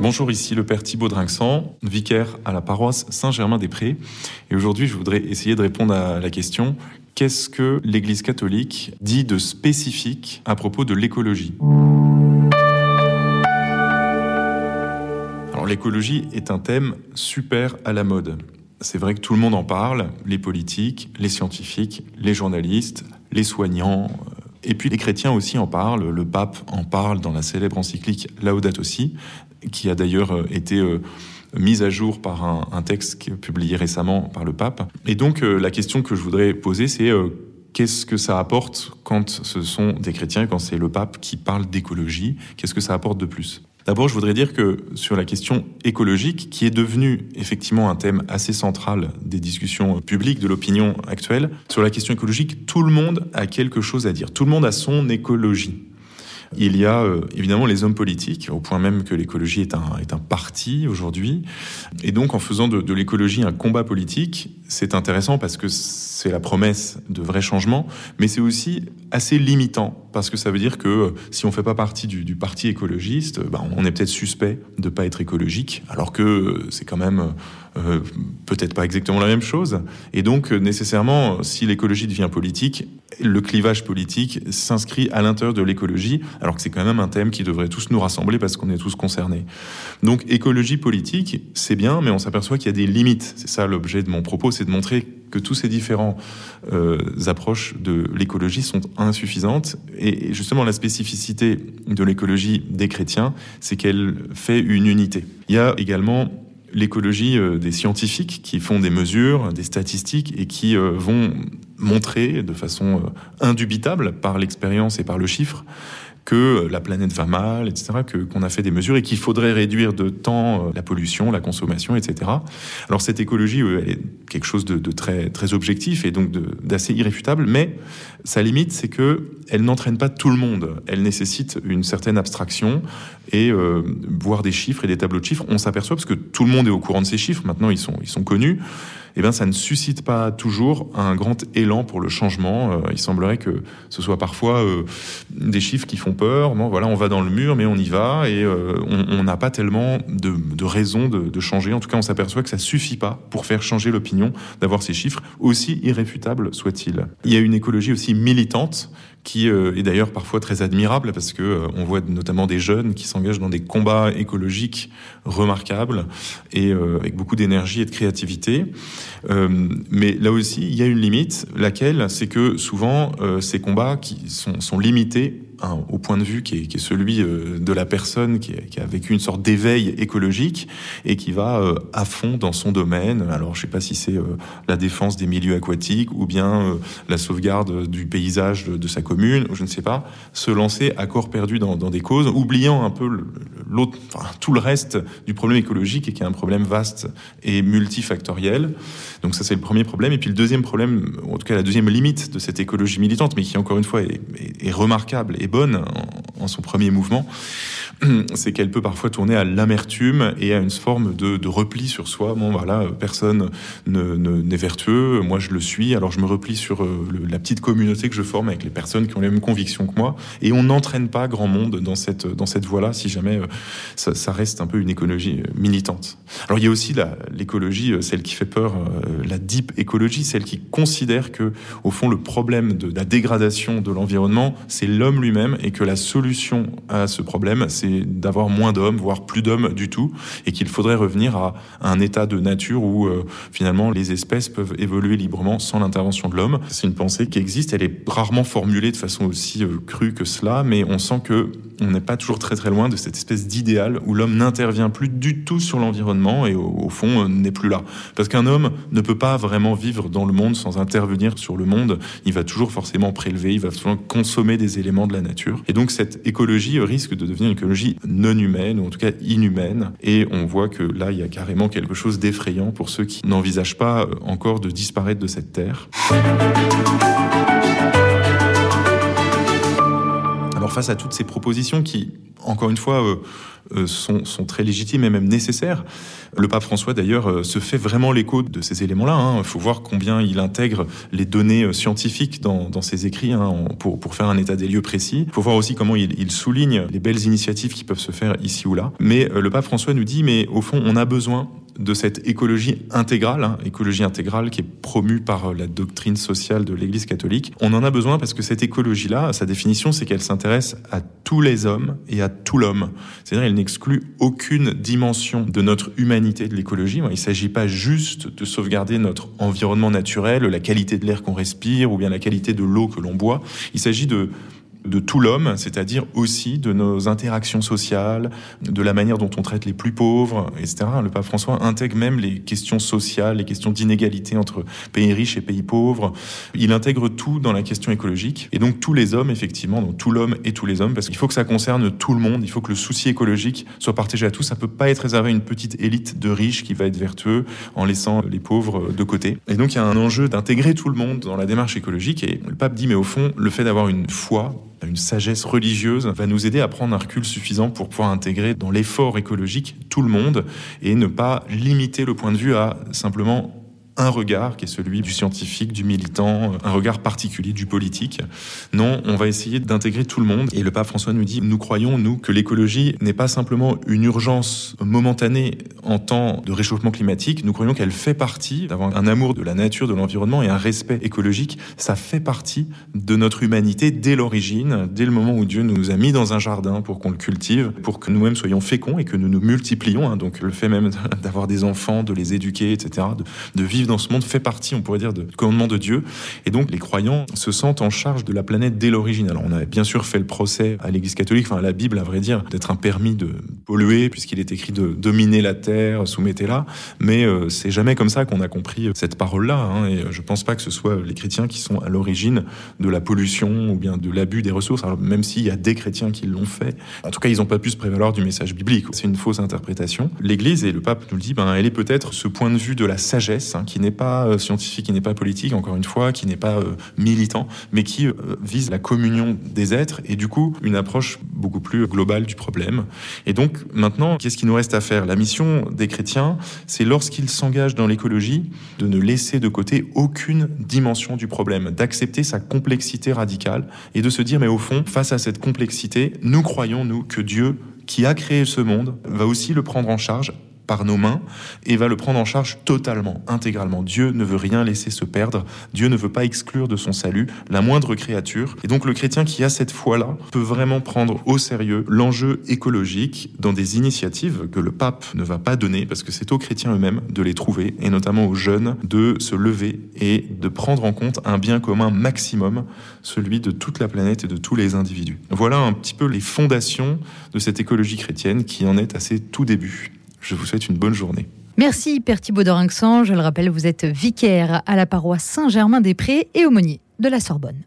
Bonjour, ici le Père Thibaut Drinxan, vicaire à la paroisse Saint-Germain-des-Prés. Et aujourd'hui, je voudrais essayer de répondre à la question qu'est-ce que l'Église catholique dit de spécifique à propos de l'écologie? Alors l'écologie est un thème super à la mode. C'est vrai que tout le monde en parle, les politiques, les scientifiques, les journalistes, les soignants, euh, et puis les chrétiens aussi en parlent, le pape en parle dans la célèbre encyclique Laudato Si, qui a d'ailleurs euh, été euh, mise à jour par un, texte publié récemment par le pape. Et donc la question que je voudrais poser, c'est qu'est-ce que ça apporte quand ce sont des chrétiens, quand c'est le pape qui parle d'écologie? Qu'est-ce que ça apporte de plus? D'abord, je voudrais dire que sur la question écologique, qui est devenue effectivement un thème assez central des discussions publiques, de l'opinion actuelle, sur la question écologique, tout le monde a quelque chose à dire. Tout le monde a son écologie. Il y a euh, évidemment les hommes politiques, au point même que l'écologie est un, est un parti aujourd'hui. Et donc en faisant de, l'écologie un combat politique, c'est intéressant parce que c'est la promesse de vrais changements, mais c'est aussi assez limitant parce que ça veut dire que euh, si on fait pas partie du, parti écologiste, ben on est peut-être suspect de pas être écologique, alors que euh, c'est quand même euh, peut-être pas exactement la même chose. Et donc nécessairement, si l'écologie devient politique, le clivage politique s'inscrit à l'intérieur de l'écologie, alors que c'est quand même un thème qui devrait tous nous rassembler parce qu'on est tous concernés. Donc écologie politique, c'est bien, mais on s'aperçoit qu'il y a des limites. C'est ça l'objet de mon propos, c'est de montrer que tous ces différents euh, approches de l'écologie sont insuffisantes. Et justement, la spécificité de l'écologie des chrétiens, c'est qu'elle fait une unité. Il y a également l'écologie euh, des scientifiques qui font des mesures, des statistiques et qui euh, vont montrer de façon indubitable par l'expérience et par le chiffre que la planète va mal, etc., que qu'on a fait des mesures et qu'il faudrait réduire de temps la pollution, la consommation, etc. Alors cette écologie, elle est quelque chose de, de très très objectif et donc d'assez irréfutable, mais sa limite, c'est que elle n'entraîne pas tout le monde. Elle nécessite une certaine abstraction et euh, voir des chiffres et des tableaux de chiffres. On s'aperçoit parce que tout le monde est au courant de ces chiffres. Maintenant, ils sont ils sont connus eh bien, ça ne suscite pas toujours un grand élan pour le changement. Euh, il semblerait que ce soit parfois euh, des chiffres qui font peur. Bon, voilà, on va dans le mur, mais on y va et euh, on n'a pas tellement de, de raison de, de, changer. En tout cas, on s'aperçoit que ça suffit pas pour faire changer l'opinion d'avoir ces chiffres, aussi irréfutables soient-ils. Il y a une écologie aussi militante qui est d'ailleurs parfois très admirable parce que on voit notamment des jeunes qui s'engagent dans des combats écologiques remarquables et avec beaucoup d'énergie et de créativité. Euh, mais là aussi, il y a une limite, laquelle, c'est que souvent, euh, ces combats qui sont, sont limités au point de vue qui est, celui euh, de la personne qui, a vécu une sorte d'éveil écologique et qui va euh, à fond dans son domaine. Alors, je sais pas si c'est euh, la défense des milieux aquatiques ou bien la sauvegarde du paysage de, sa commune, je ne sais pas, se lancer à corps perdu dans, des causes, oubliant un peu l'autre, tout le reste du problème écologique et qui est un problème vaste et multifactoriel. Donc ça, c'est le premier problème. Et puis le deuxième problème, en tout cas la deuxième limite de cette écologie militante, mais qui encore une fois est remarquable bonne en son premier mouvement, c'est qu'elle peut parfois tourner à l'amertume et à une forme de, de, repli sur soi. Bon, voilà, personne n'est ne, ne, vertueux, moi je le suis, alors je me replie sur euh, la petite communauté que je forme avec les personnes qui ont les mêmes convictions que moi, et on n'entraîne pas grand monde dans cette, dans cette voie-là si jamais euh, ça, reste un peu une écologie euh, militante. Alors il y a aussi l'écologie, celle qui fait peur, la deep écologie, celle qui considère que, au fond, le problème de la dégradation de l'environnement, c'est l'homme lui-même et que la solution à ce problème, c'est d'avoir moins d'hommes, voire plus d'hommes du tout, et qu'il faudrait revenir à un état de nature où euh, finalement les espèces peuvent évoluer librement sans l'intervention de l'homme. C'est une pensée qui existe, elle est rarement formulée de façon aussi euh, crue que cela, mais on sent que on n'est pas toujours très très loin de cette espèce d'idéal où l'homme n'intervient plus du tout sur l'environnement et au, fond euh, n'est plus là. Parce qu'un homme ne peut pas vraiment vivre dans le monde sans intervenir sur le monde. Il va toujours forcément prélever, il va toujours consommer des éléments de la nature. Et donc cette écologie risque de devenir une écologie non humaine, ou en tout cas inhumaine. Et on voit que là, il y a carrément quelque chose d'effrayant pour ceux qui n'envisagent pas euh, encore de disparaître de cette terre. Alors face à toutes ces propositions qui, encore une fois, euh, euh, sont, sont, très légitimes et même nécessaires. Le pape François, d'ailleurs, euh, se fait vraiment l'écho de ces éléments-là. Il hein. faut voir combien il intègre les données scientifiques dans, dans ses écrits hein, pour, pour, faire un état des lieux précis. Il faut voir aussi comment il, il, souligne les belles initiatives qui peuvent se faire ici ou là. Mais le pape François nous dit, mais au fond, on a besoin de cette écologie intégrale, hein, écologie intégrale qui est promue par euh, la doctrine sociale de l'Église catholique. On en a besoin parce que cette écologie-là, sa définition, c'est qu'elle s'intéresse à tous les hommes et à tout l'homme. C'est-à-dire, elle n'exclut aucune dimension de notre humanité de l'écologie. Il ne s'agit pas juste de sauvegarder notre environnement naturel, la qualité de l'air qu'on respire ou bien la qualité de l'eau que l'on boit. Il s'agit de de tout l'homme, c'est-à-dire aussi de nos interactions sociales, de la manière dont on traite les plus pauvres, etc. Le pape François intègre même les questions sociales, les questions d'inégalité entre pays riches et pays pauvres. Il intègre tout dans la question écologique. Et donc tous les hommes, effectivement, donc tout l'homme et tous les hommes, parce qu'il faut que ça concerne tout le monde, il faut que le souci écologique soit partagé à tous. Ça peut pas être réservé à une petite élite de riches qui va être vertueux en laissant les pauvres de côté. Et donc il y a un enjeu d'intégrer tout le monde dans la démarche écologique. Et le pape dit, mais au fond, le fait d'avoir une foi une sagesse religieuse va nous aider à prendre un recul suffisant pour pouvoir intégrer dans l'effort écologique tout le monde et ne pas limiter le point de vue à simplement un regard qui est celui du scientifique, du militant, un regard particulier du politique. Non, on va essayer d'intégrer tout le monde. Et le pape François nous dit, nous croyons, nous, que l'écologie n'est pas simplement une urgence momentanée en temps de réchauffement climatique. Nous croyons qu'elle fait partie d'avoir un amour de la nature, de l'environnement et un respect écologique. Ça fait partie de notre humanité dès l'origine, dès le moment où Dieu nous a mis dans un jardin pour qu'on le cultive, pour que nous-mêmes soyons féconds et que nous nous multiplions. Hein. Donc le fait même d'avoir des enfants, de les éduquer, etc., de, de vivre dans ce monde fait partie, on pourrait dire, de commandement de Dieu. Et donc, les croyants se sentent en charge de la planète dès l'origine. Alors, on a bien sûr fait le procès à l'Église catholique, enfin à la Bible, à vrai dire, d'être un permis de polluer, puisqu'il est écrit de dominer la terre, soumettez-la. Mais euh, c'est jamais comme ça qu'on a compris cette parole-là. Hein, et je pense pas que ce soit les chrétiens qui sont à l'origine de la pollution ou bien de l'abus des ressources. Même s'il y a des chrétiens qui l'ont fait, en tout cas, ils n'ont pas pu se prévaloir du message biblique. C'est une fausse interprétation. L'Église et le pape nous le dit, ben, elle est peut-être ce point de vue de la sagesse hein, qui n'est pas euh, scientifique, qui n'est pas politique, encore une fois, qui n'est pas euh, militant, mais qui euh, vise la communion des êtres et du coup une approche beaucoup plus globale du problème. Et donc maintenant, qu'est-ce qui nous reste à faire? La mission des chrétiens, c'est lorsqu'ils s'engagent dans l'écologie, de ne laisser de côté aucune dimension du problème, d'accepter sa complexité radicale et de se dire, mais au fond, face à cette complexité, nous croyons, nous, que Dieu qui a créé ce monde va aussi le prendre en charge par nos mains et va le prendre en charge totalement, intégralement. Dieu ne veut rien laisser se perdre, Dieu ne veut pas exclure de son salut la moindre créature. Et donc le chrétien qui a cette foi-là peut vraiment prendre au sérieux l'enjeu écologique dans des initiatives que le pape ne va pas donner parce que c'est aux chrétiens eux-mêmes de les trouver et notamment aux jeunes de se lever et de prendre en compte un bien commun maximum, celui de toute la planète et de tous les individus. Voilà un petit peu les fondations de cette écologie chrétienne qui en est à ses tout débuts. Je vous souhaite une bonne journée. Merci Père Thibaud Je le rappelle, vous êtes vicaire à la paroisse Saint-Germain-des-Prés et aumônier de la Sorbonne.